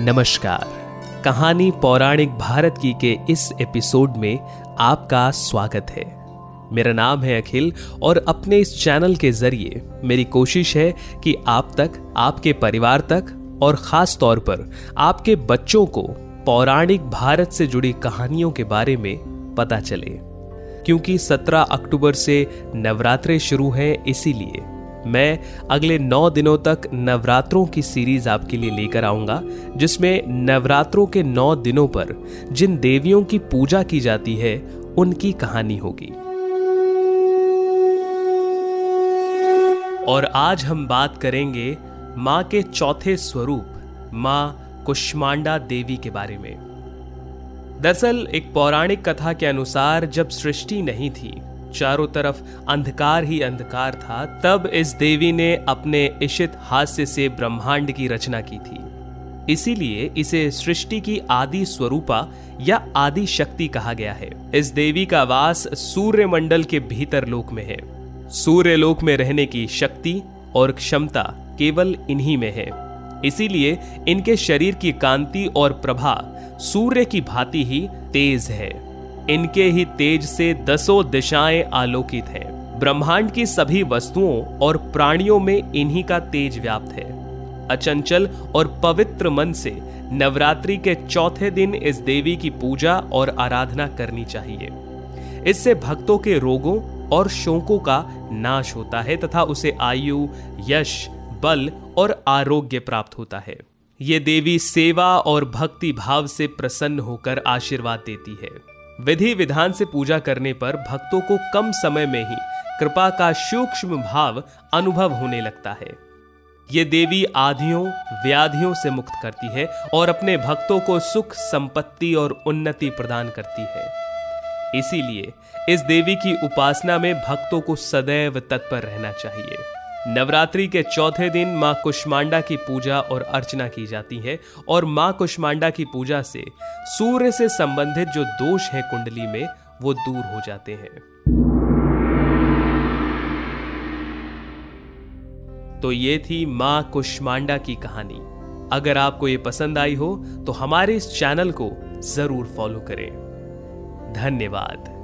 नमस्कार। कहानी पौराणिक भारत की के इस एपिसोड में आपका स्वागत है। मेरा नाम है अखिल और अपने इस चैनल के ज़रिए मेरी कोशिश है कि आप तक, आपके परिवार तक और खास तौर पर आपके बच्चों को पौराणिक भारत से जुड़ी कहानियों के बारे में पता चले। क्योंकि 17 अक्टूबर से नवरात्रे शुरू हैं इसीलिए मैं अगले नौ दिनों तक नवरात्रों की सीरीज़ आपके लिए लेकर आऊँगा, जिसमें नवरात्रों के नौ दिनों पर जिन देवियों की पूजा की जाती है, उनकी कहानी होगी। और आज हम बात करेंगे माँ के चौथे स्वरूप, माँ कुष्मांडा देवी के बारे में। दरअसल, एक पौराणिक कथा के अनुसार जब सृष्टि नहीं थी चारों तरफ़ अंधकार ही अंधकार था, तब इस देवी ने अपने इशित हास्य से ब्रह्मांड की रचना की थी। इसीलिए इसे सृष्टि की आदि स्वरूपा या आदि शक्ति कहा गया है। इस देवी का वास सूर्य मंडल के भीतर लोक में है। सूर्य लोक में रहने की शक्ति और क्षमता केवल इन्हीं में है। इसीलिए इनके शरीर की कांति और प्रभा सूर्य की भांति ही तेज है। इनके ही तेज से दसों दिशाएँ आलोकित हैं। ब्रह्मांड की सभी वस्तुओं और प्राणियों में इन्हीं का तेज व्याप्त है। अचंचल और पवित्र मन से नवरात्रि के चौथे दिन इस देवी की पूजा और आराधना करनी चाहिए। इससे भक्तों के रोगों और शोकों का नाश होता है तथा उसे आयु, यश, बल और आरोग्य प्राप्त होता है। ये देवी सेवा और भक्ति भाव से प्रसन्न होकर आशीर्वाद देती है। विधि विधान से पूजा करने पर भक्तों को कम समय में ही कृपा का सूक्ष्म भाव अनुभव होने लगता है। ये देवी आधियों व्याधियों से मुक्त करती है और अपने भक्तों को सुख, संपत्ति और उन्नति प्रदान करती है। इसीलिए इस देवी की उपासना में भक्तों को सदैव तत्पर रहना चाहिए। नवरात्रि के चौथे दिन माँ कुष्मांडा की पूजा और अर्चना की जाती है और माँ कुष्मांडा की पूजा से सूर्य से संबंधित जो दोष है कुंडली में, वो दूर हो जाते हैं। तो ये थी माँ कुष्मांडा की कहानी। अगर आपको ये पसंद आई हो तो हमारे इस चैनल को ज़रूर फॉलो करें। धन्यवाद।